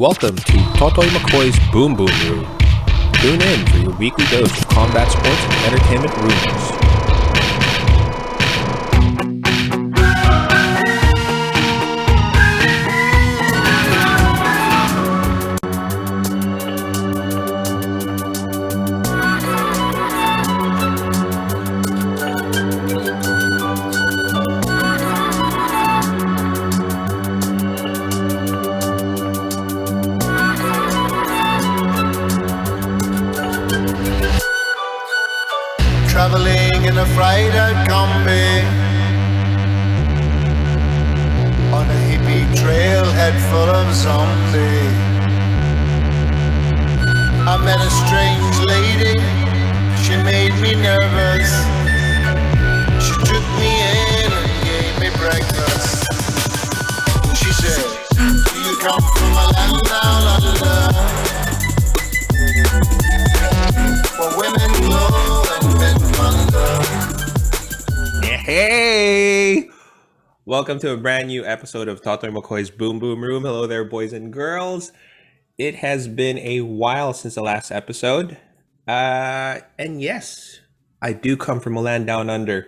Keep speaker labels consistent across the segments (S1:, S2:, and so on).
S1: Welcome to Totoy McCoy's Boom Boom Room. Tune in for your weekly dose of combat sports and entertainment rumors. To a brand new episode of Totoy McCoy's Boom Boom Room. Hello there, boys and girls. It has been a while since the last episode. Uh, and yes, I do come from a land down under.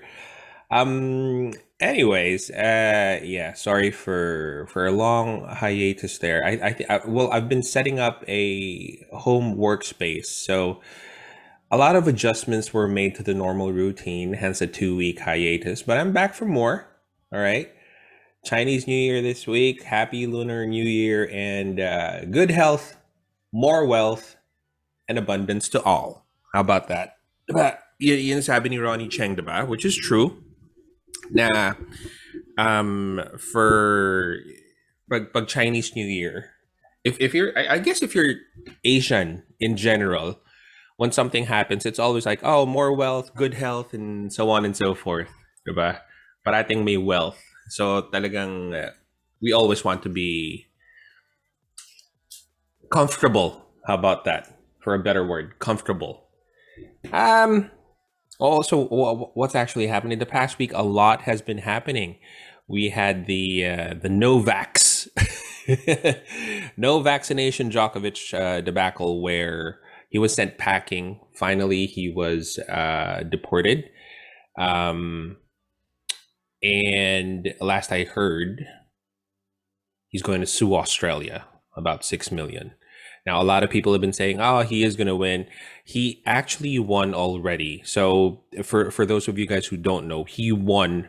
S1: Um, anyways, uh, yeah, sorry for for a long hiatus there. I, I, I well, I've been setting up a home workspace, so a lot of adjustments were made to the normal routine, hence a two week hiatus. But I'm back for more. All right. Chinese New Year this week. Happy Lunar New Year and uh, good health, more wealth, and abundance to all. How about that? Yun sabi ni Ronny Chieng? Which is true. Na, um, for pag, pag Chinese New Year, if, if you're, I, I guess if you're Asian in general, when something happens, it's always like, oh, more wealth, good health, and so on and so forth. Diba? Parating may wealth. So talagang uh, we always want to be comfortable. How about that? For a better word, comfortable. Um also what's actually happening the past week a lot has been happening. We had the uh, the Novax no vaccination Djokovic uh, debacle where he was sent packing. Finally, he was uh, deported. Um, and last I heard, he's going to sue Australia about six million. Now, a lot of people have been saying, "Oh, he is going to win." He actually won already. So, for for those of you guys who don't know, he won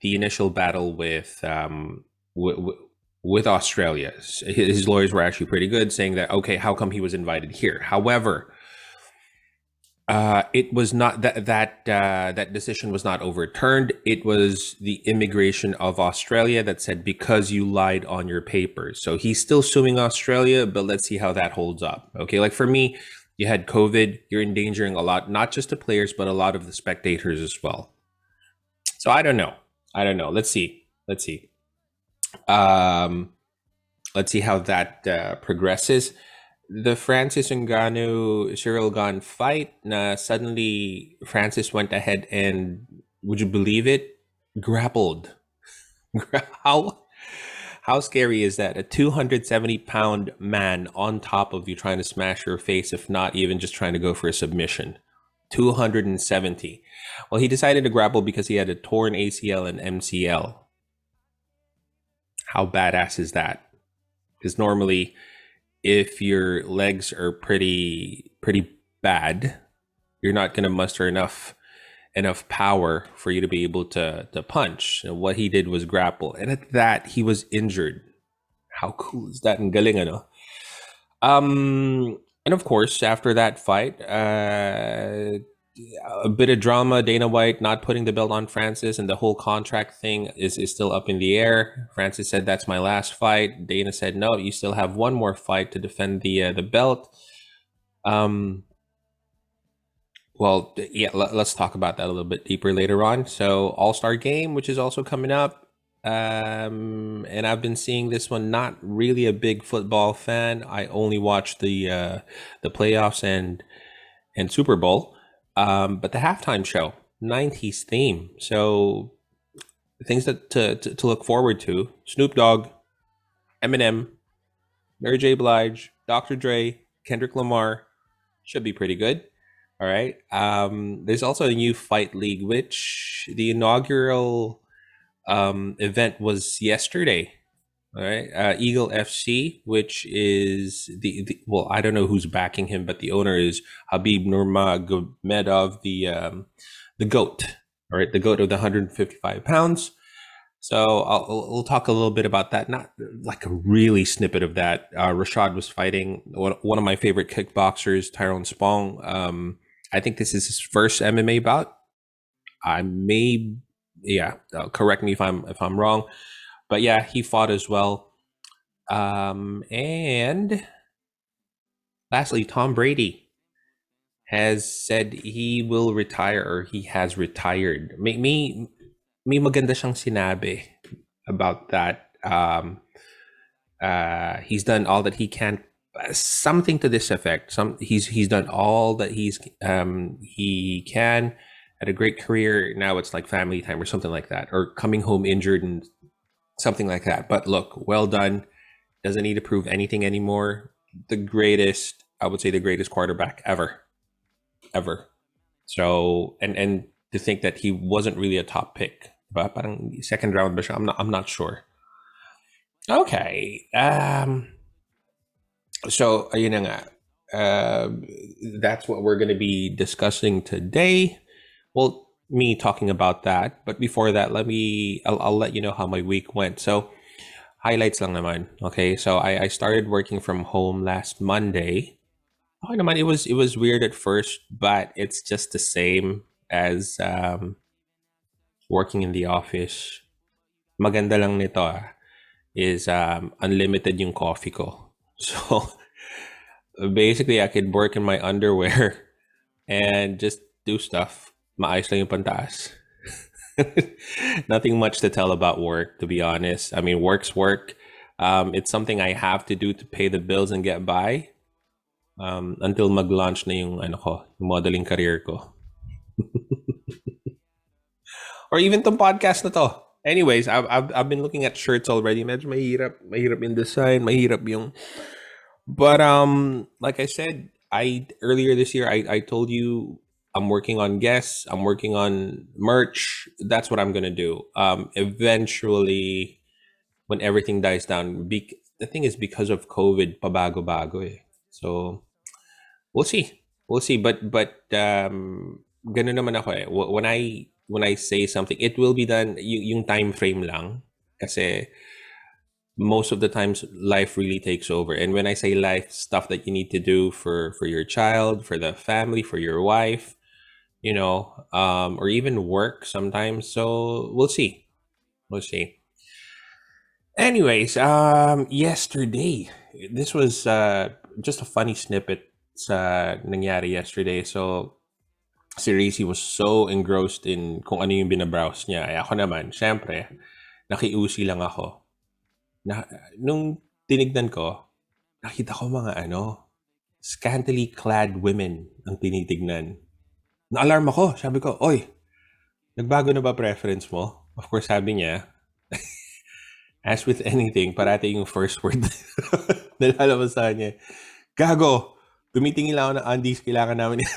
S1: the initial battle with um, w- w- with Australia. His lawyers were actually pretty good, saying that, "Okay, how come he was invited here?" However, uh, it was not that that uh, that decision was not overturned. It was the immigration of Australia that said because you lied on your papers. So he's still suing Australia, but let's see how that holds up. Okay, like for me, you had COVID. You're endangering a lot, not just the players, but a lot of the spectators as well. So I don't know. I don't know. Let's see. Let's see. Um, let's see how that uh, progresses the Francis Ngannou Ciryl Gane fight, na suddenly Francis went ahead and would you believe it? Grappled. How how scary is that? A 270 pound man on top of you trying to smash your face, if not even just trying to go for a submission. 270. Well, he decided to grapple because he had a torn ACL and MCL. How badass is that? Because normally if your legs are pretty pretty bad, you're not going to muster enough enough power for you to be able to to punch. And what he did was grapple, and at that he was injured. How cool is that? And galing, ano? Um, and of course, after that fight, uh, a bit of drama. Dana White not putting the belt on Francis, and the whole contract thing is, is still up in the air. Francis said that's my last fight. Dana said no, you still have one more fight to defend the uh, the belt. Um. Well, yeah, let, us talk about that a little bit deeper later on. So, All Star Game, which is also coming up. Um, and I've been seeing this one. Not really a big football fan. I only watch the uh, the playoffs and and Super Bowl. Um, but the halftime show, 90s theme. So things that to, to, to look forward to. Snoop Dogg, Eminem, Mary J. Blige, Dr. Dre, Kendrick Lamar. Should be pretty good. All right. Um, there's also a new fight league, which the inaugural um, event was yesterday. All right. Uh, Eagle FC, which is the, the well, I don't know who's backing him, but the owner is Khabib Nurmagomedov, the um, the goat. All right, the goat of the 155 pounds. So I'll, we'll talk a little bit about that. Not like a really snippet of that. Uh, Rashad was fighting one, one of my favorite kickboxers, Tyrone Spong. Um, I think this is his first MMA bout. I may, yeah, uh, correct me if I'm if I'm wrong, but yeah, he fought as well. Um, and lastly, Tom Brady has said he will retire or he has retired. May, may, may maganda siyang sinabi about that. Um, uh, he's done all that he can. Something to this effect. Some he's he's done all that he's um, he can. Had a great career. Now it's like family time or something like that, or coming home injured and something like that. But look, well done. Doesn't need to prove anything anymore. The greatest, I would say, the greatest quarterback ever, ever. So and and to think that he wasn't really a top pick Ba? Parang second round? I'm not, I'm not sure. Okay. Um, so, ayun na nga. Uh, that's what we're going to be discussing today. Well, me talking about that. But before that, let me, I'll, I'll let you know how my week went. So, highlights lang naman. Okay. So, I, I started working from home last Monday. Okay naman, it was, it was weird at first, but it's just the same as, um, working in the office, maganda lang nito ah, is um, unlimited yung coffee ko. So basically, I could work in my underwear and just do stuff. Maayos lang yung pantaas. Nothing much to tell about work, to be honest. I mean, work's work. Um, it's something I have to do to pay the bills and get by um, until mag-launch na yung, ano ko, yung modeling career ko. or even tong podcast na to. Anyways, I've, I've, I've been looking at shirts already. Medyo mahirap, mahirap yung design, mahirap yung... But um, like I said, I earlier this year, I, I told you I'm working on guests, I'm working on merch. That's what I'm gonna do. Um, eventually, when everything dies down, be, the thing is because of COVID, pabago-bago eh. So, we'll see. We'll see. But, but, um, ganun naman ako eh. When I when I say something, it will be done y- yung time frame lang. Kasi most of the times life really takes over. And when I say life, stuff that you need to do for for your child, for the family, for your wife, you know, um, or even work sometimes. So we'll see. We'll see. Anyways, um, yesterday, this was uh, just a funny snippet sa nangyari yesterday. So si Racy was so engrossed in kung ano yung binabrowse niya. Ay ako naman, syempre, nakiusi lang ako. Na, nung tinignan ko, nakita ko mga ano, scantily clad women ang tinitignan. Na-alarm ako. Sabi ko, oy, nagbago na ba preference mo? Of course, sabi niya, as with anything, parati yung first word na lalabas sa niya. Gago, tumitingin lang ako ng undies, kailangan namin ni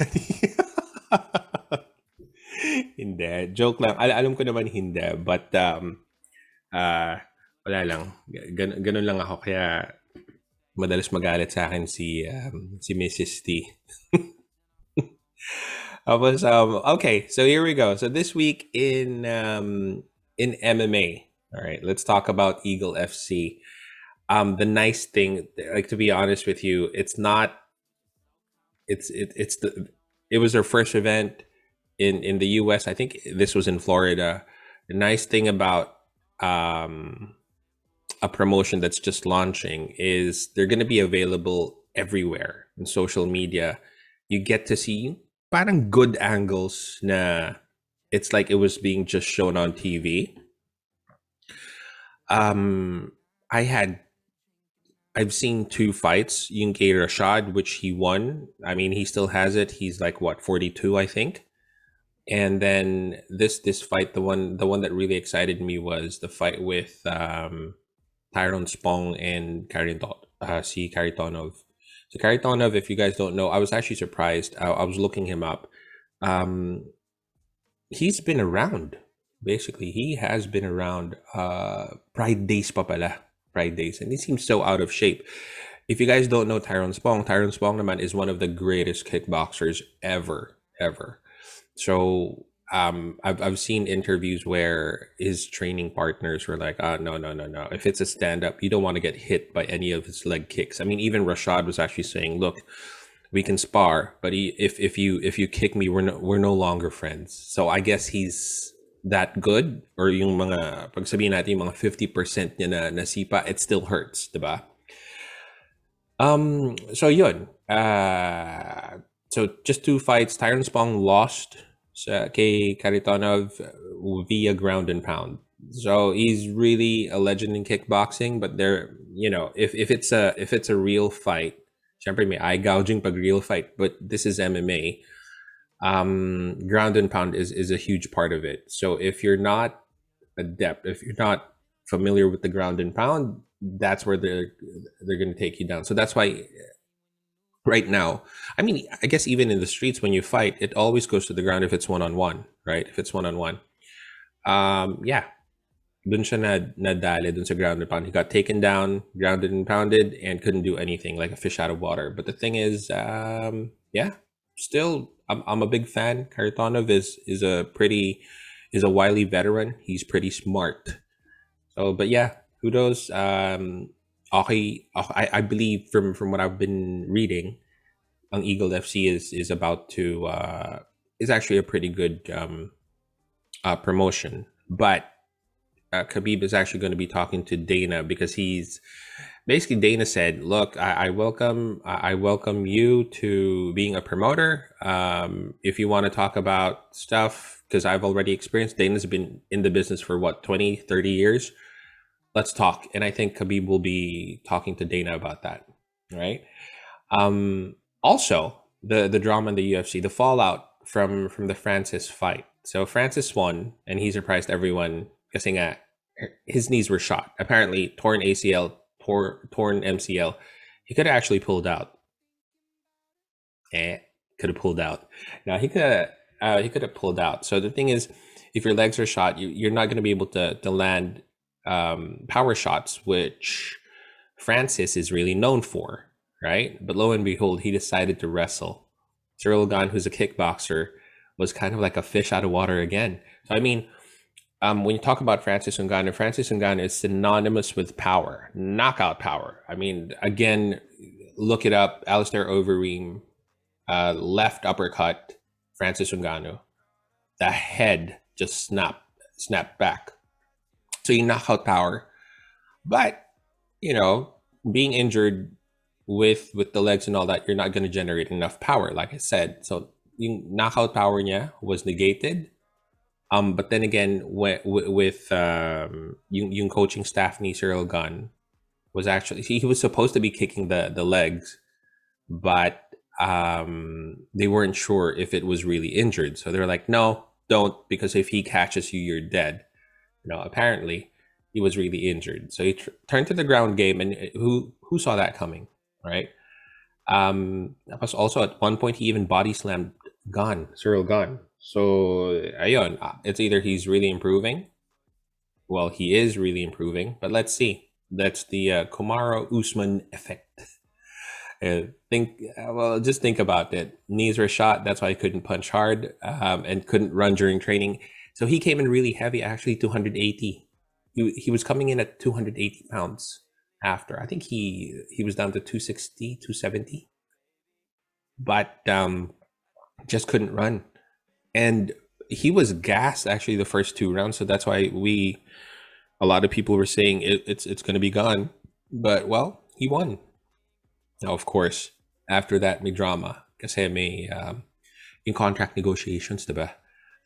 S1: hindi. Joke lang. Al alam ko naman hindi. But, um, uh, wala lang. Gan ganun lang ako. Kaya, madalas magalit sa akin si, um, si Mrs. T. was, um, okay, so here we go. So this week in, um, in MMA, all right, let's talk about Eagle FC. Um, the nice thing, like to be honest with you, it's not, it's, it, it's the, it was their first event in in the US. I think this was in Florida. The nice thing about um, a promotion that's just launching is they're going to be available everywhere in social media. You get to see parang good angles na it's like it was being just shown on TV. Um, I had I've seen two fights. Yung kay Rashad, which he won. I mean, he still has it. He's like what 42, I think. And then this this fight, the one the one that really excited me was the fight with um, Tyrone Spong and Karen Dot. uh, si Kharitonov. So Kharitonov, if you guys don't know, I was actually surprised. I, I was looking him up. Um, he's been around. Basically, he has been around. Uh, Pride Days pa pala. Pride Days. And he seems so out of shape. If you guys don't know Tyrone Spong, Tyrone Spong naman is one of the greatest kickboxers ever, ever. So um I've I've seen interviews where his training partners were like, ah, no, no, no, no. If it's a stand up, you don't want to get hit by any of his leg kicks. I mean, even Rashad was actually saying, look, we can spar, but he, if if you if you kick me, we're no, we're no longer friends. So I guess he's that good or yung mga pag sabihin natin yung mga 50% niya na nasipa, it still hurts, diba? Um so yun. Uh so just two fights, Tyrone Spong lost sa kay Kharitonov via ground and pound. So he's really a legend in kickboxing, but there, you know, if, if it's a if it's a real fight, syempre may eye gouging pag real fight, but this is MMA. Um, ground and pound is is a huge part of it. So if you're not adept, if you're not familiar with the ground and pound, that's where they're they're going to take you down. So that's why right now. I mean, I guess even in the streets when you fight, it always goes to the ground if it's one on one, right? If it's one on one. Um, yeah. Dun siya na, nadali dun sa ground and. He got taken down, grounded and pounded, and couldn't do anything like a fish out of water. But the thing is, um, yeah, still, I'm, I'm a big fan. Kharitonov is is a pretty is a wily veteran. He's pretty smart. So, but yeah, kudos. Um, okay, I, I believe from from what I've been reading, ang Eagle FC is is about to uh, is actually a pretty good um, uh, promotion. But uh, Khabib is actually going to be talking to Dana because he's basically Dana said, "Look, I, I welcome I welcome you to being a promoter. Um, if you want to talk about stuff, because I've already experienced. Dana's been in the business for what 20, 30 years." Let's talk. And I think Khabib will be talking to Dana about that, right? Um, also, the the drama in the UFC, the fallout from from the Francis fight. So Francis won, and he surprised everyone, guessing at his knees were shot. Apparently, torn ACL, tor- torn MCL. He could have actually pulled out. Eh, could have pulled out. Now he could have, uh, he could have pulled out. So the thing is, if your legs are shot, you, you're not going to be able to to land um, power shots, which Francis is really known for, right? But lo and behold, he decided to wrestle. Ciryl Gane, who's a kickboxer, was kind of like a fish out of water again. So I mean, um, when you talk about Francis Ngannou, Francis Ngannou is synonymous with power, knockout power. I mean, again, look it up. Alistair Overeem, uh, left uppercut, Francis Ngannou. The head just snapped, snapped back. So you knock out power. But, you know, being injured with with the legs and all that, you're not going to generate enough power, like I said. So yung knockout power niya was negated. Um, but then again, with, with um, yung, yung coaching staff ni Ciryl Gane was actually he, was supposed to be kicking the the legs, but um, they weren't sure if it was really injured. So they were like, no, don't, because if he catches you, you're dead you know, apparently he was really injured. So he tr- turned to the ground game, and uh, who who saw that coming, right? Um, also at one point he even body slammed Gane, Ciryl Gane. So ayun, uh, it's either he's really improving. Well, he is really improving, but let's see. That's the uh, Kamaru Usman effect. Uh, think uh, well, just think about it. Knees were shot. That's why he couldn't punch hard um, and couldn't run during training. So he came in really heavy, actually 280. He, he was coming in at 280 pounds after. I think he he was down to 260, 270. But um just couldn't run. And he was gassed actually the first two rounds. So that's why we a lot of people were saying it, it's it's gonna be gone. But well, he won. Now of course, after that may drama, kasi may um, in contract negotiations, diba?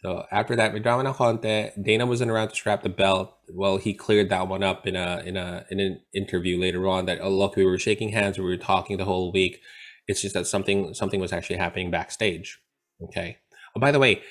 S1: So after that, drama ng konti. Dana wasn't around to strap the belt. Well, he cleared that one up in a in a in an interview later on. That oh look, we were shaking hands, we were talking the whole week. It's just that something something was actually happening backstage. Okay. Oh, by the way,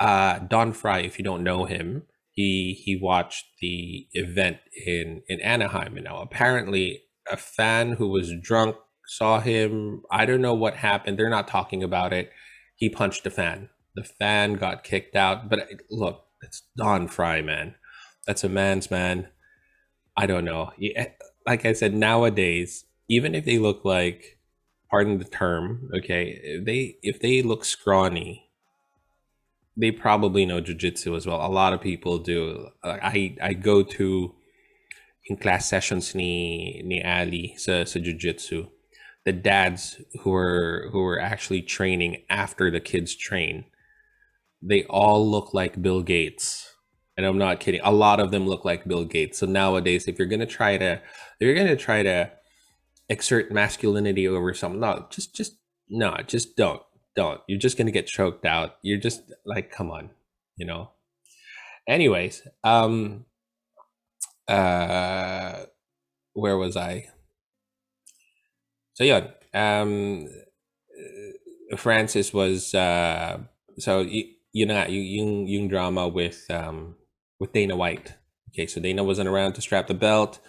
S1: uh, Don Frye, if you don't know him, he he watched the event in in Anaheim, and now apparently a fan who was drunk saw him. I don't know what happened. They're not talking about it. He punched a fan. The fan got kicked out. But look, it's Don Frye, man. That's a man's man. I don't know. Eh, like I said, nowadays, even if they look like, pardon the term, okay, if they if they look scrawny, they probably know jujitsu as well. A lot of people do. I I go to in class sessions ni ni Ali sa sa jujitsu. The dads who are who are actually training after the kids train, they all look like Bill Gates. And I'm not kidding. A lot of them look like Bill Gates. So nowadays, if you're gonna try to, if you're gonna try to exert masculinity over something, no, just just no, just don't don't. You're just gonna get choked out. You're just like, come on, you know. Anyways, um, uh, where was I? So yeah, um, Francis was uh, so you, you know yung yung drama with um with Dana White. Okay, so Dana wasn't around to strap the belt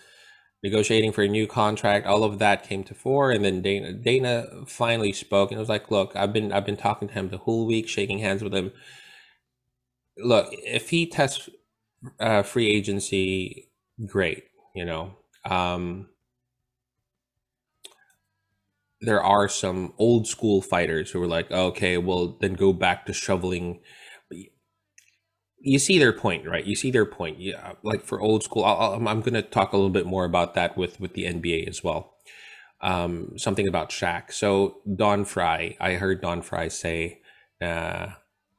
S1: negotiating for a new contract all of that came to fore and then dana dana finally spoke and was like look i've been i've been talking to him the whole week shaking hands with him look if he tests uh, free agency great you know um, there are some old school fighters who are like okay well then go back to shoveling you see their point, right? You see their point. Yeah, like for old school, i am going to talk a little bit more about that with with the NBA as well. Um, something about Shaq. So Don Frye, I heard Don Frye say,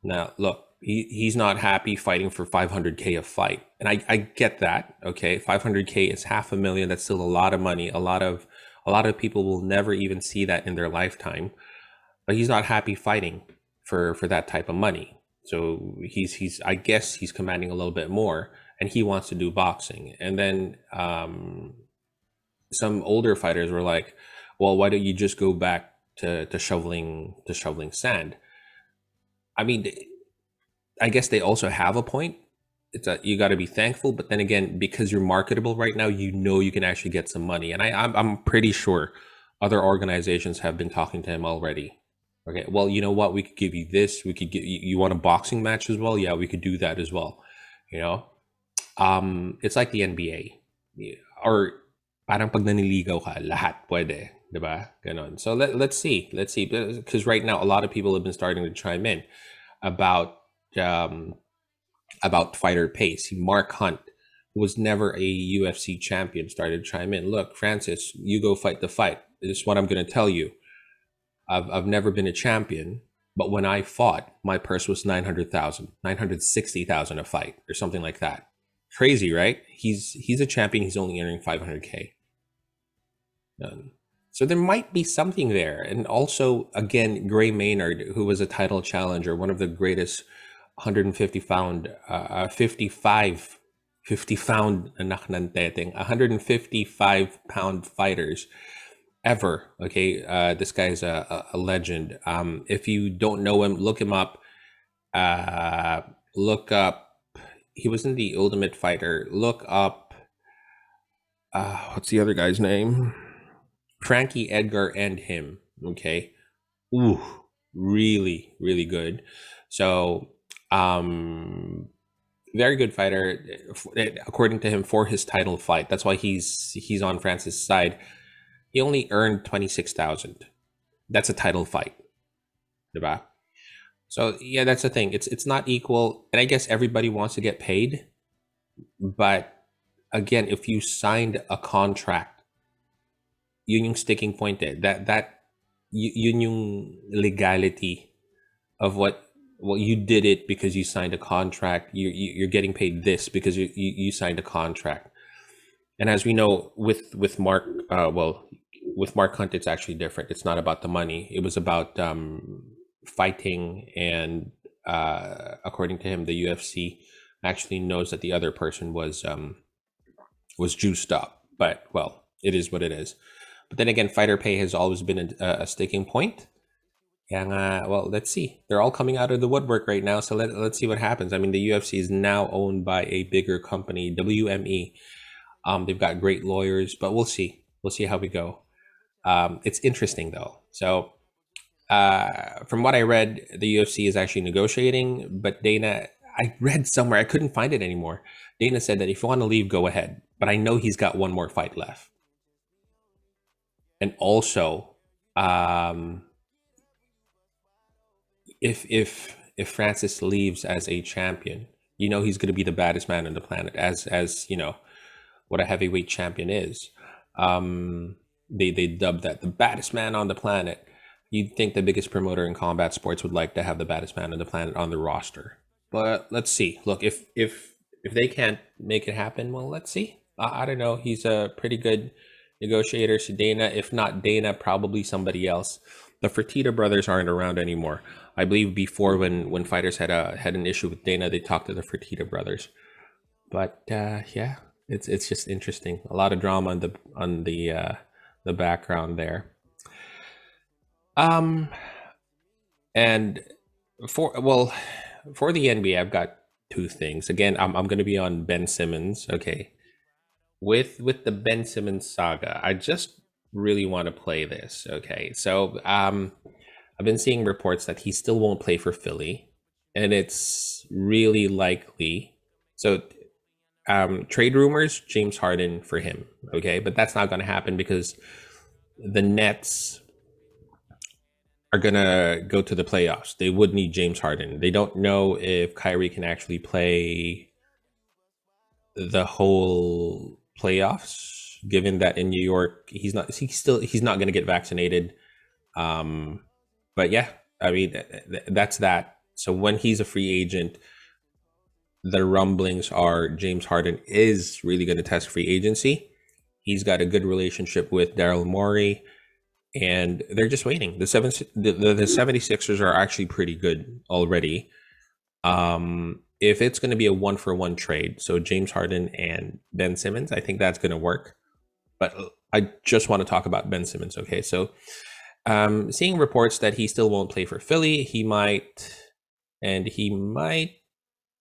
S1: "Now look, he, he's not happy fighting for 500k a fight," and I I get that. Okay, 500k is half a million. That's still a lot of money. A lot of a lot of people will never even see that in their lifetime. But he's not happy fighting for for that type of money so he's he's I guess he's commanding a little bit more, and he wants to do boxing. And then um, some older fighters were like, "Well, why don't you just go back to to shoveling to shoveling sand?" I mean, I guess they also have a point. It's a, you got to be thankful, but then again, because you're marketable right now, you know you can actually get some money, and I I'm, I'm pretty sure other organizations have been talking to him already Okay, well, you know what? We could give you this. We could get you, you want a boxing match as well? Yeah, we could do that as well. You know, um, it's like the NBA. Or parang pag naniligaw ka, lahat pwede. Diba? Ganon. So let, let's see. Let's see. Because right now, a lot of people have been starting to chime in about um, about fighter pace. Mark Hunt was never a UFC champion, started to chime in. Look, Francis, you go fight the fight. This is what I'm going to tell you I've, I've never been a champion, but when I fought, my purse was 900,000, 960,000 a fight or something like that. Crazy, right? He's he's a champion. He's only earning 500k. Um, so there might be something there. And also, again, Gray Maynard, who was a title challenger, one of the greatest 150 pound, uh, 55, 50 pound, 155 pound fighters ever. Okay, uh, this guy's a, a, legend. Um, if you don't know him, look him up. Uh, look up. He was in the Ultimate Fighter. Look up. Uh, what's the other guy's name? Frankie Edgar and him. Okay. Ooh, really, really good. So, um, very good fighter, according to him, for his title fight. That's why he's he's on Francis' side he only earned 26,000. That's a title fight. Diba? So yeah, that's the thing. It's it's not equal and I guess everybody wants to get paid. But again, if you signed a contract, yun yung sticking point eh. That that yun yung legality of what well you did it because you signed a contract. You, you you're getting paid this because you, you you signed a contract. And as we know with with Mark, uh, well, with Mark Hunt, it's actually different. It's not about the money. It was about um, fighting, and uh, according to him, the UFC actually knows that the other person was um, was juiced up. But well, it is what it is. But then again, fighter pay has always been a, a sticking point. And uh, well, let's see. They're all coming out of the woodwork right now, so let, let's see what happens. I mean, the UFC is now owned by a bigger company, WME. Um, they've got great lawyers, but we'll see We'll see how we go. Um, it's interesting though. So, uh, from what I read, the UFC is actually negotiating, but Dana, I read somewhere, I couldn't find it anymore. Dana said that if you want to leave, go ahead. But I know he's got one more fight left. And also, um, if if if Francis leaves as a champion, you know he's going to be the baddest man on the planet, as as you know what a heavyweight champion is. Um, they they dubbed that the baddest man on the planet. You'd think the biggest promoter in combat sports would like to have the baddest man on the planet on the roster, but let's see. Look, if if if they can't make it happen, well, let's see. I, I don't know. He's a pretty good negotiator. So Dana, if not Dana, probably somebody else. The Fertitta brothers aren't around anymore. I believe before when when fighters had a had an issue with Dana, they talked to the Fertitta brothers. But uh, yeah, it's it's just interesting. A lot of drama on the on the uh, the background there. Um, and for well, for the NBA, I've got two things. Again, I'm I'm going to be on Ben Simmons. Okay, with with the Ben Simmons saga, I just really want to play this. Okay, so um, I've been seeing reports that he still won't play for Philly, and it's really likely. So um, trade rumors, James Harden for him. Okay, but that's not going to happen because the Nets are going to go to the playoffs. They would need James Harden. They don't know if Kyrie can actually play the whole playoffs, given that in New York he's not he's still he's not going to get vaccinated. Um, but yeah, I mean th- th- that's that. So when he's a free agent, the rumblings are James Harden is really going to test free agency. He's got a good relationship with Daryl Morey, and they're just waiting. The seven the, the, the 76ers are actually pretty good already. Um, if it's going to be a one for one trade, so James Harden and Ben Simmons, I think that's going to work. But I just want to talk about Ben Simmons. Okay, so um, seeing reports that he still won't play for Philly, he might, and he might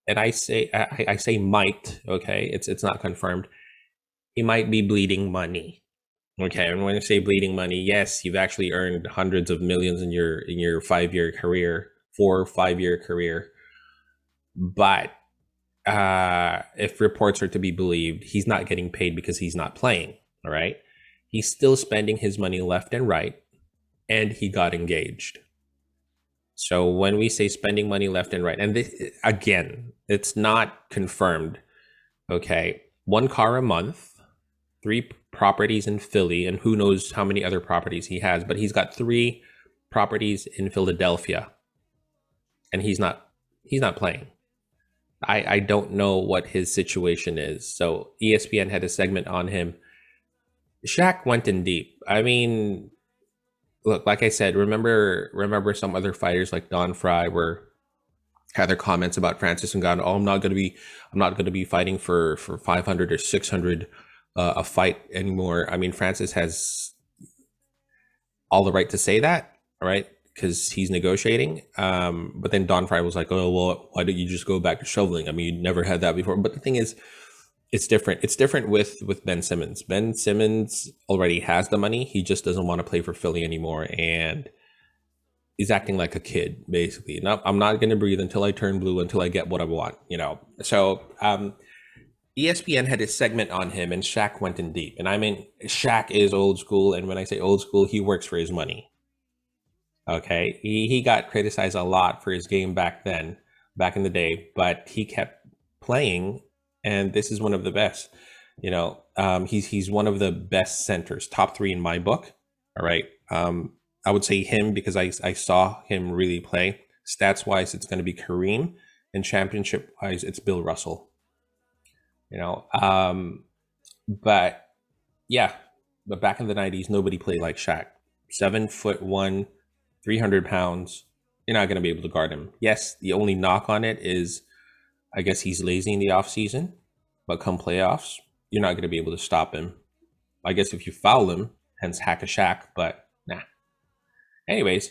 S1: and I say I, I say might, okay, it's it's not confirmed. He might be bleeding money. Okay, and when I say bleeding money, yes, you've actually earned hundreds of millions in your in your five year career, four five year career. But uh, if reports are to be believed, he's not getting paid because he's not playing. All right, he's still spending his money left and right, and he got engaged. So when we say spending money left and right, and this, again, it's not confirmed. Okay, one car a month, three properties in Philly, and who knows how many other properties he has, but he's got three properties in Philadelphia, and he's not he's not playing. I I don't know what his situation is. So ESPN had a segment on him. Shaq went in deep. I mean, look, like I said, remember remember some other fighters like Don Frye were had their comments about Francis and Ngannou. Oh, I'm not going to be I'm not to be fighting for for 500 or 600 uh, a fight anymore. I mean, Francis has all the right to say that, right? Because he's negotiating. Um, but then Don Frye was like, "Oh, well, why don't you just go back to shoveling? I mean, you never had that before." But the thing is, it's different. It's different with with Ben Simmons. Ben Simmons already has the money. He just doesn't want to play for Philly anymore, and he's acting like a kid basically. Not, I'm not going to breathe until I turn blue until I get what I want. You know. So um, ESPN had a segment on him, and Shaq went in deep. And I mean, Shaq is old school, and when I say old school, he works for his money. Okay, he he got criticized a lot for his game back then, back in the day, but he kept playing and this is one of the best. You know, um, he's he's one of the best centers, top three in my book. All right, um, I would say him because I I saw him really play. Stats wise, it's going to be Kareem, and championship wise, it's Bill Russell. You know, um, but yeah, but back in the '90s, nobody played like Shaq. Seven foot one, three hundred pounds. You're not going to be able to guard him. Yes, the only knock on it is I guess he's lazy in the off season, but come playoffs, you're not going to be able to stop him. I guess if you foul him, hence hack a Shaq, but nah. Anyways,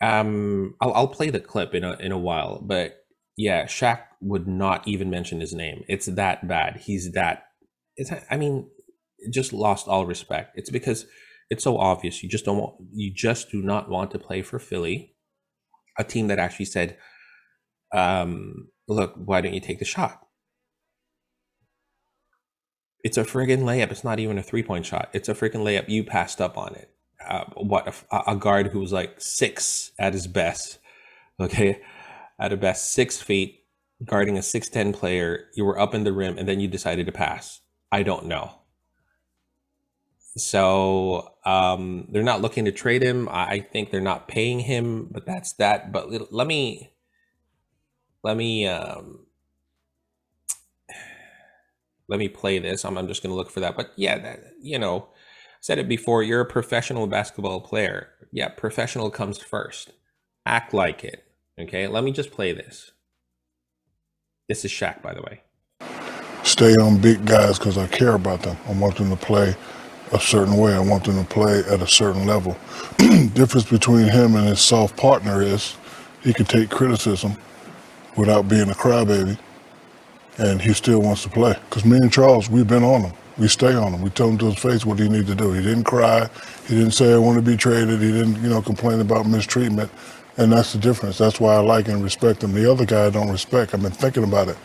S1: um, I'll, I'll play the clip in a in a while, but yeah, Shaq would not even mention his name. It's that bad. He's that. It's. I mean, just lost all respect. It's because it's so obvious. You just don't want, you just do not want to play for Philly, a team that actually said, um, look, why don't you take the shot? It's a friggin' layup. It's not even a three point shot. It's a freaking layup. You passed up on it. Uh, what a, a guard who was like six at his best, okay, at a best six feet, guarding a six ten player. You were up in the rim, and then you decided to pass. I don't know. So um, they're not looking to trade him. I think they're not paying him, but that's that. But let me let me um, let me play this. I'm, I'm just going to look for that. But yeah, that, you know, said it before. You're a professional basketball player. Yeah, professional comes first. Act like it. Okay, let me just play this. This is Shaq, by the way.
S2: stay on big guys because I care about them. I want them to play a certain way. I want them to play at a certain level. Difference between him and his soft partner is he can take criticism without being a crybaby, and he still wants to play. Because me and Charles, we've been on him. We stay on him. We tell him to his face what he needs to do. He didn't cry. He didn't say I want to be traded. He didn't, you know, complain about mistreatment. And that's the difference. That's why I like and respect him. The other guy I don't respect. I've been thinking about it.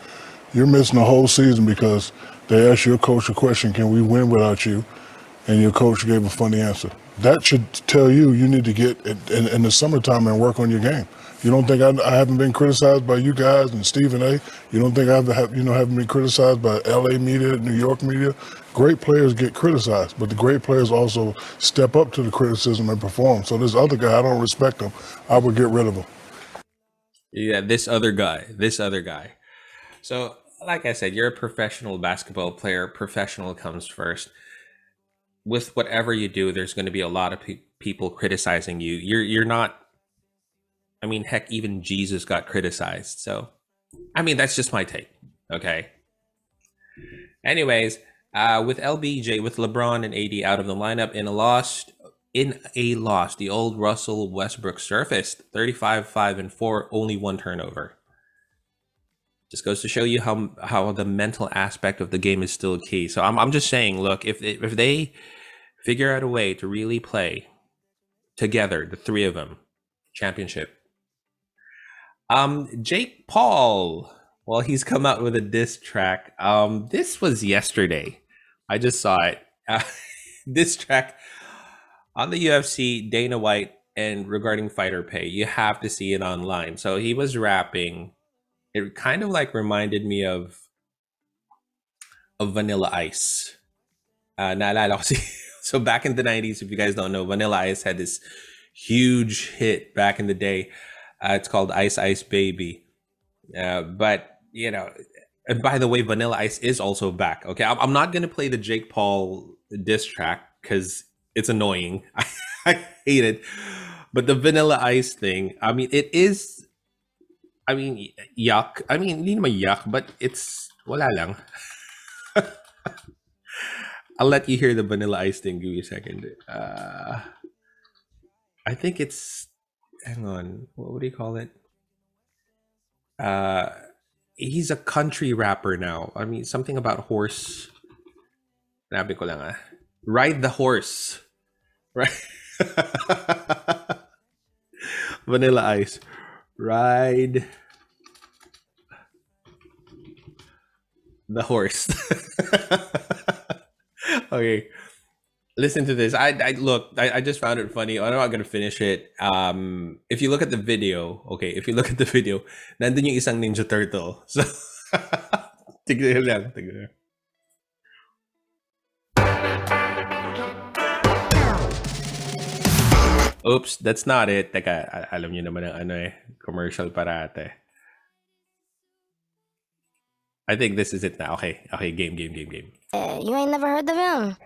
S2: You're missing the whole season because they asked your coach a question, can we win without you? And your coach gave a funny answer. That should tell you you need to get in, in, in the summertime and work on your game. You don't think I, I haven't been criticized by you guys and Stephen A? You don't think I have, you know, haven't been criticized by LA media, New York media? Great players get criticized, but the great players also step up to the criticism and perform. So this other guy, I don't respect him. I would get rid of him.
S1: Yeah, this other guy, this other guy. So, like I said, you're a professional basketball player. Professional comes first. With whatever you do, there's going to be a lot of pe- people criticizing you. You're you're not. I mean, heck, even Jesus got criticized. So, I mean, that's just my take. Okay. Anyways, uh, with LBJ, with LeBron and AD out of the lineup in a loss, in a loss, the old Russell Westbrook surfaced 35, 5, and 4, only one turnover. Just goes to show you how how the mental aspect of the game is still key. So I'm I'm just saying, look, if if they figure out a way to really play together, the three of them, championship. Um, Jake Paul. Well, he's come out with a diss track. Um, this was yesterday. I just saw it. Uh, diss track on the UFC, Dana White, and regarding fighter pay. You have to see it online. So he was rapping. It kind of like reminded me of of Vanilla Ice. Uh, so back in the 90s, if you guys don't know, Vanilla Ice had this huge hit back in the day. Uh, it's called Ice Ice Baby. Uh, but, you know, and by the way, Vanilla Ice is also back. Okay. I'm, I'm not to play the Jake Paul diss track because it's annoying. I, hate it. But the Vanilla Ice thing, I mean, it is, I mean, yuck. I mean, hindi naman yuck, but it's, wala lang. I'll let you hear the Vanilla Ice thing. Give me a second. Uh, I think it's, hang on, what would you call it? Uh, he's a country rapper now. I mean, something about horse. Ko lang ah. Ride the horse. Right. Vanilla Ice. Ride the horse. okay. Listen to this. I, I look. I, I just found it funny. I'm not gonna finish it. Um, if you look at the video, okay. If you look at the video, nandun yung isang Ninja Turtle. So, tignan lang, tignan. Oops, that's not it. Teka, alam niyo naman ang ano eh, commercial parate. I think this is it now. Okay, okay, game, game, game, game.
S3: Uh, you ain't never heard the him?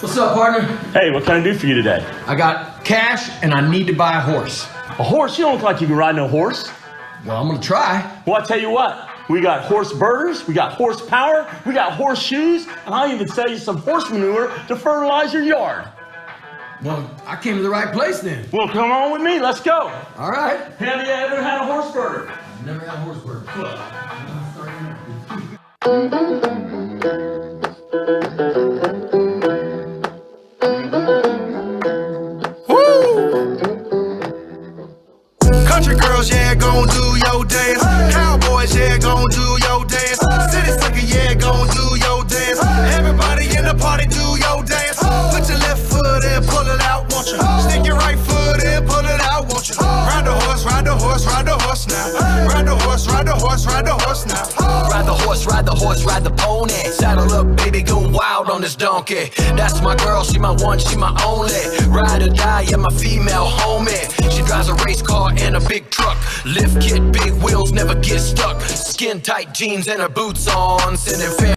S4: What's up, partner?
S5: Hey, what can I do for you today?
S4: I got cash and I need to buy a horse.
S5: A horse? You don't look like you can ride no horse.
S4: Well, I'm gonna try.
S5: Well, I tell you what, we got horse birders, we got horsepower, we got horseshoes, and I'll even sell you some horse manure to fertilize your yard.
S4: Well, I came to the right place then.
S5: Well, come on with me, let's go.
S4: All right.
S5: Have you ever had a horse birder?
S4: Never had a horse bird.
S5: Girls,
S6: yeah, gon' do your dance. Hey. Cowboys, yeah, gon' do your dance. Hey. City sucker, yeah, gon' do your dance. Hey. Everybody in the party do horse, ride the horse now.
S7: Ride the horse, ride the horse, ride the pony. Saddle up, baby, go wild on this donkey. That's my girl, she my one, she my only. Ride or die, yeah, my female homie. She drives a race car and a big truck. Lift kit, big wheels, never get stuck. Skin tight jeans and her boots on. Sending fair.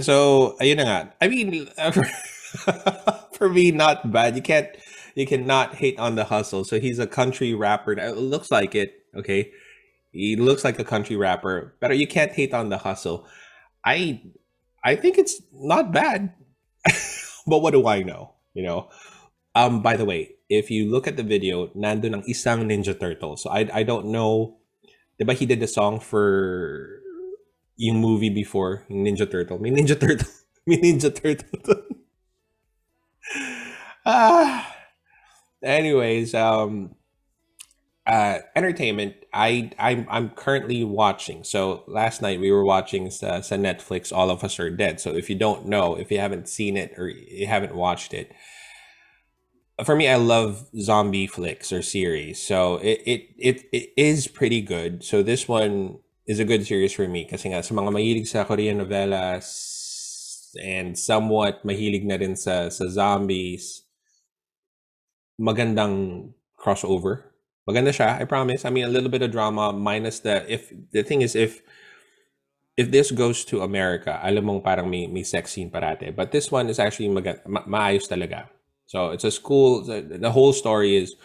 S1: So, ayun na nga. I mean, uh, for me, not bad. You can't, you cannot hate on the hustle. So he's a country rapper. It looks like it. Okay, he looks like a country rapper, but you can't hate on the hustle. I, I think it's not bad. but what do I know? You know. Um. By the way, if you look at the video, nandun ang isang Ninja Turtle. So I, I don't know. Diba he did the song for yung movie before, Ninja Turtle. May Ninja Turtle. May Ninja Turtle. ah. Anyways, um uh entertainment I I'm I'm currently watching. So last night we were watching sa, sa Netflix All of Us Are Dead. So if you don't know, if you haven't seen it or you haven't watched it, for me I love zombie flicks or series. So it it it, it is pretty good. So this one is a good series for me kasi nga sa mga mahilig sa Korean novelas and somewhat mahilig na rin sa sa zombies magandang crossover. Maganda siya, I promise. I mean, a little bit of drama minus the if the thing is if if this goes to America, alam mong parang may, may sex scene parate. But this one is actually maga, ma- maayos talaga. So it's a school. The, the whole story is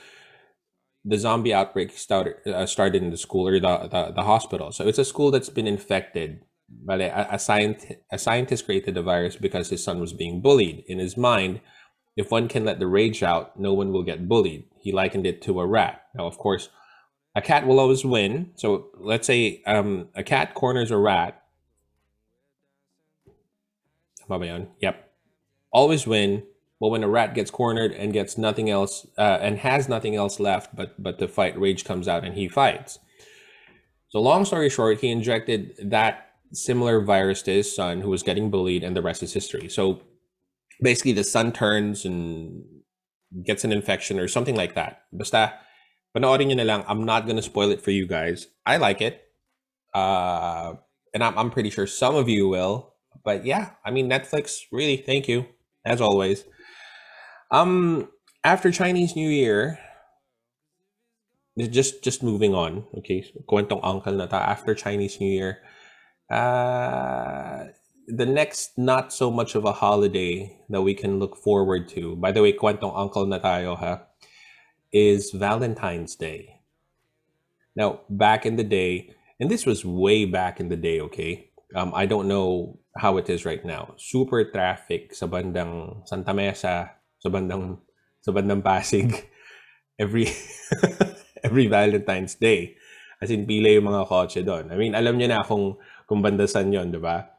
S1: the zombie outbreak started uh, started in the school or the, the the hospital. So it's a school that's been infected. But a, a, scient, a scientist created the virus because his son was being bullied. In his mind, if one can let the rage out, no one will get bullied. He likened it to a rat. Now, of course, a cat will always win. So let's say um, a cat corners a rat. Yep. Always win. But when a rat gets cornered and gets nothing else uh, and has nothing else left but but the fight, rage comes out and he fights. So long story short, he injected that similar virus to his son who was getting bullied, and the rest is history. So basically, the son turns and gets an infection or something like that. Basta, panoorin nyo na lang. I'm not gonna spoil it for you guys. I like it. Uh, and I'm, I'm pretty sure some of you will. But yeah, I mean, Netflix, really, thank you, as always. Um, after Chinese New Year, just just moving on, okay? Kwentong uncle na ta. After Chinese New Year, uh, the next not so much of a holiday that we can look forward to. By the way, kwentong uncle na tayo ha, is Valentine's Day. Now, back in the day, and this was way back in the day, okay? Um, I don't know how it is right now. Super traffic sa bandang Santa Mesa, sa bandang sa bandang Pasig every every Valentine's Day. As in, pila yung mga kotse doon. I mean, alam niyo na kung, kung banda saan yun, di ba?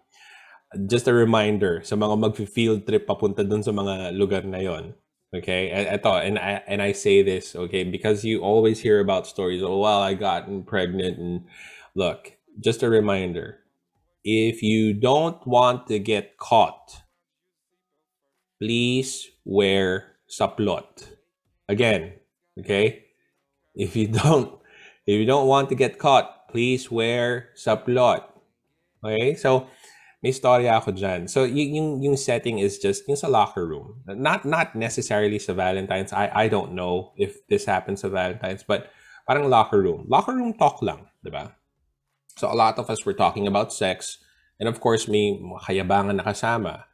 S1: Just a reminder sa mga mag-field trip papunta doon sa mga lugar na yon. Okay? Eto, and I, and I say this, okay, because you always hear about stories, oh, well, I gotten pregnant, and look, just a reminder, if you don't want to get caught, please wear saplot. Again, okay? If you don't if you don't want to get caught, please wear saplot. Okay? So may storya ako dyan. So y- yung yung setting is just yung sa locker room. Not not necessarily sa Valentine's. I I don't know if this happens sa Valentine's, but parang locker room. Locker room talk lang, 'di ba? So a lot of us were talking about sex and of course may kayabangan na kasama.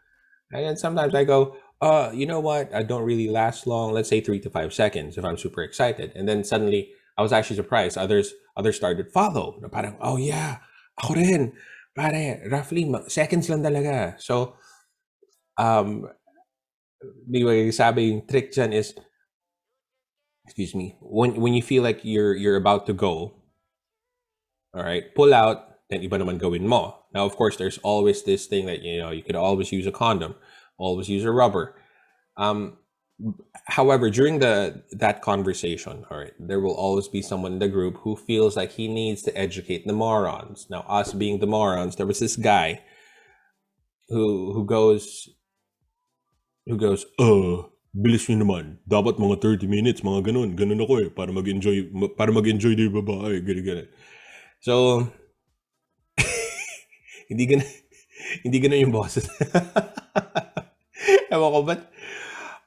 S1: And then sometimes I go, uh, you know what? I don't really last long. Let's say three to five seconds if I'm super excited. And then suddenly, I was actually surprised. Others others started follow. Na parang, oh yeah, ako rin. Pare, roughly, seconds lang talaga. So, um, di ba, sabi yung trick dyan is, excuse me, when when you feel like you're you're about to go, all right, pull out, then iba naman gawin mo. Now, of course, there's always this thing that, you know, you could always use a condom, always use a rubber. Um, however, during the that conversation, all right, there will always be someone in the group who feels like he needs to educate the morons. Now, us being the morons, there was this guy who who goes who goes, uh, bilis nyo naman. Dapat mga 30 minutes, mga ganun. Ganun ako eh, para mag-enjoy, ma- para mag-enjoy din babae, ganun, ganun. So, hindi gana, hindi gana yung boses. Ewan ko, ba't,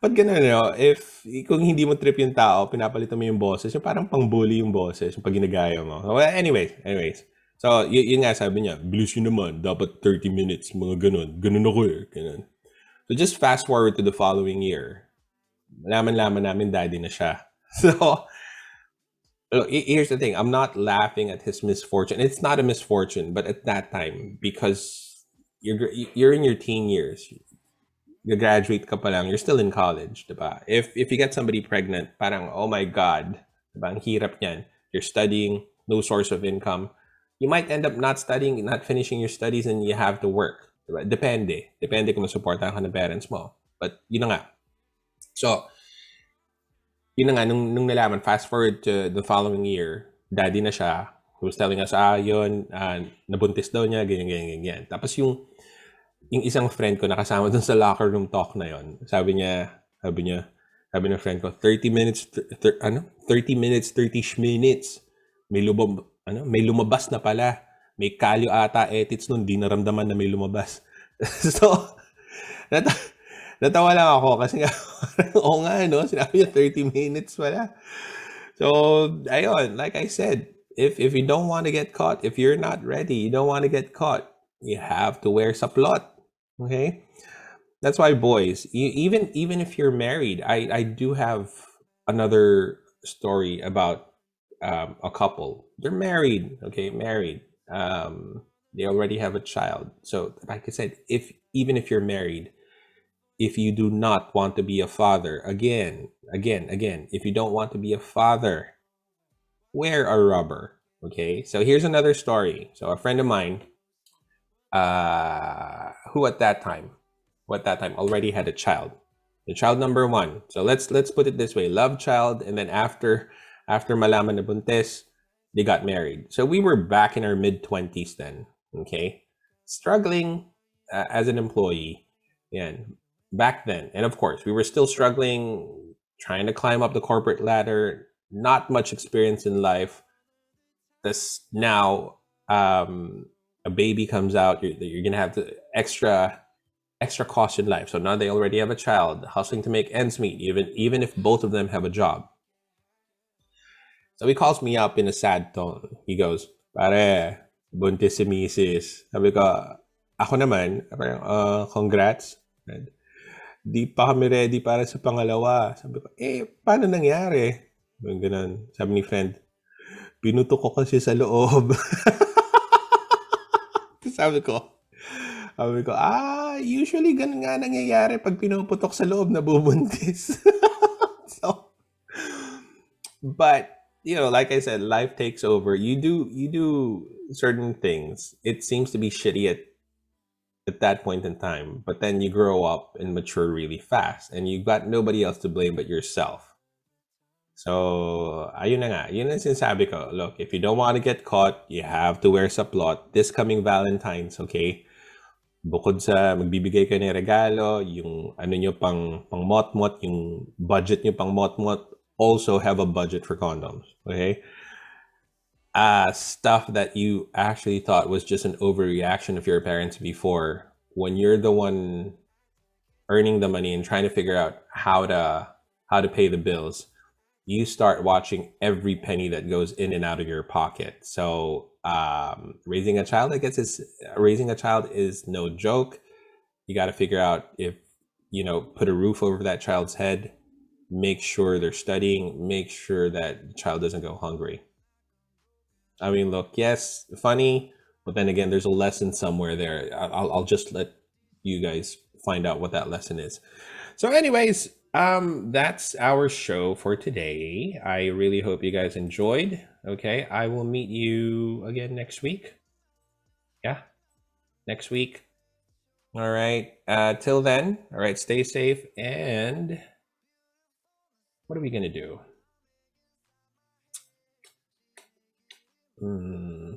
S1: ba't ganun, no? If, kung hindi mo trip yung tao, pinapalitan mo yung boses, yung parang pang-bully yung boses, yung pag ginagaya mo. Well, anyways, anyways. So, y- yun nga sabi niya, bilis yun naman, dapat 30 minutes, mga ganun. Ganun ako eh, ganun. So, just fast forward to the following year. Malaman-laman namin daddy na siya. So, Look, he- here's the thing. I'm not laughing at his misfortune. It's not a misfortune, but at that time, because you're you're in your teen years, you graduate ka pa lang, you're still in college, diba? If if you get somebody pregnant, parang oh my god, diba? Ang hirap niyan. You're studying, no source of income. You might end up not studying, not finishing your studies, and you have to work. Diba? Depende. Depende kung masuportahan ka ng parents mo. But yun na nga. So, yun na nga, nung, nung nalaman, fast forward to the following year, daddy na siya, who was telling us, ah, yun, ah, nabuntis daw niya, ganyan, ganyan, ganyan. Tapos yung, yung isang friend ko nakasama dun sa locker room talk na yon sabi niya, sabi niya, sabi ng friend ko, 30 minutes, th- th- ano? 30 minutes, 30 minutes. May lumab, ano? May lumabas na pala. May kalyo ata etits nun, di naramdaman na may lumabas. so, nata- natawa lang ako kasi nga, oo nga, no? Sinabi niya 30 minutes pala. So, ayun, like I said, if if you don't want to get caught, if you're not ready, you don't want to get caught, you have to wear saplot. Okay? That's why boys, even even if you're married, I I do have another story about um, a couple. They're married, okay, married. Um, they already have a child. So, like I said, if even if you're married, if you do not want to be a father, again, again, again, if you don't want to be a father, wear a rubber. Okay. So here's another story. So a friend of mine, uh, who at that time, who at that time already had a child, the child number one. So let's let's put it this way: love child, and then after after malaman na buntis, they got married. So we were back in our mid twenties then. Okay, struggling uh, as an employee. And back then, and of course, we were still struggling, trying to climb up the corporate ladder. Not much experience in life. This now, um, a baby comes out, you're, you're gonna have the extra extra cost in life. So now they already have a child, hustling to make ends meet, even even if both of them have a job. So he calls me up in a sad tone. He goes, Pare, buntis si misis. Sabi ko, ako naman, uh, congrats. And, Di pa kami ready para sa pangalawa. Sabi ko, eh, paano nangyari? Yung ganun. Sabi ni friend, pinuto ko kasi sa loob. sabi ko, sabi ko, ah, usually ganun nga nangyayari pag pinuputok sa loob na so, but, you know, like I said, life takes over. You do, you do certain things. It seems to be shitty at at that point in time, but then you grow up and mature really fast, and you've got nobody else to blame but yourself. So, ayun na nga. Yun ang sinasabi ko. Look, if you don't want to get caught, you have to wear saplot. This coming Valentine's, okay? Bukod sa magbibigay ka ng regalo, yung ano nyo pang, pang mot-mot, yung budget nyo pang mot-mot, also have a budget for condoms, okay? uh, stuff that you actually thought was just an overreaction of your parents before when you're the one earning the money and trying to figure out how to how to pay the bills you start watching every penny that goes in and out of your pocket so um, raising a child i guess is raising a child is no joke you got to figure out if you know put a roof over that child's head make sure they're studying make sure that the child doesn't go hungry I mean, look, yes, funny, but then again, there's a lesson somewhere there. I'll, I'll just let you guys find out what that lesson is. So, anyways, um, that's our show for today. I really hope you guys enjoyed. Okay, I will meet you again next week. Yeah, next week. All right. Uh, till then, all right, stay safe. And what are we going to do? Hmm.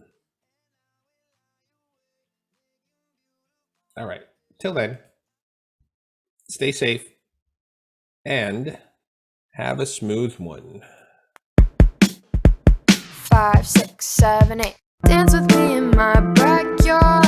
S1: All right. Till then, stay safe and have a smooth one.
S8: Five, six, seven, eight. Dance with me in my backyard.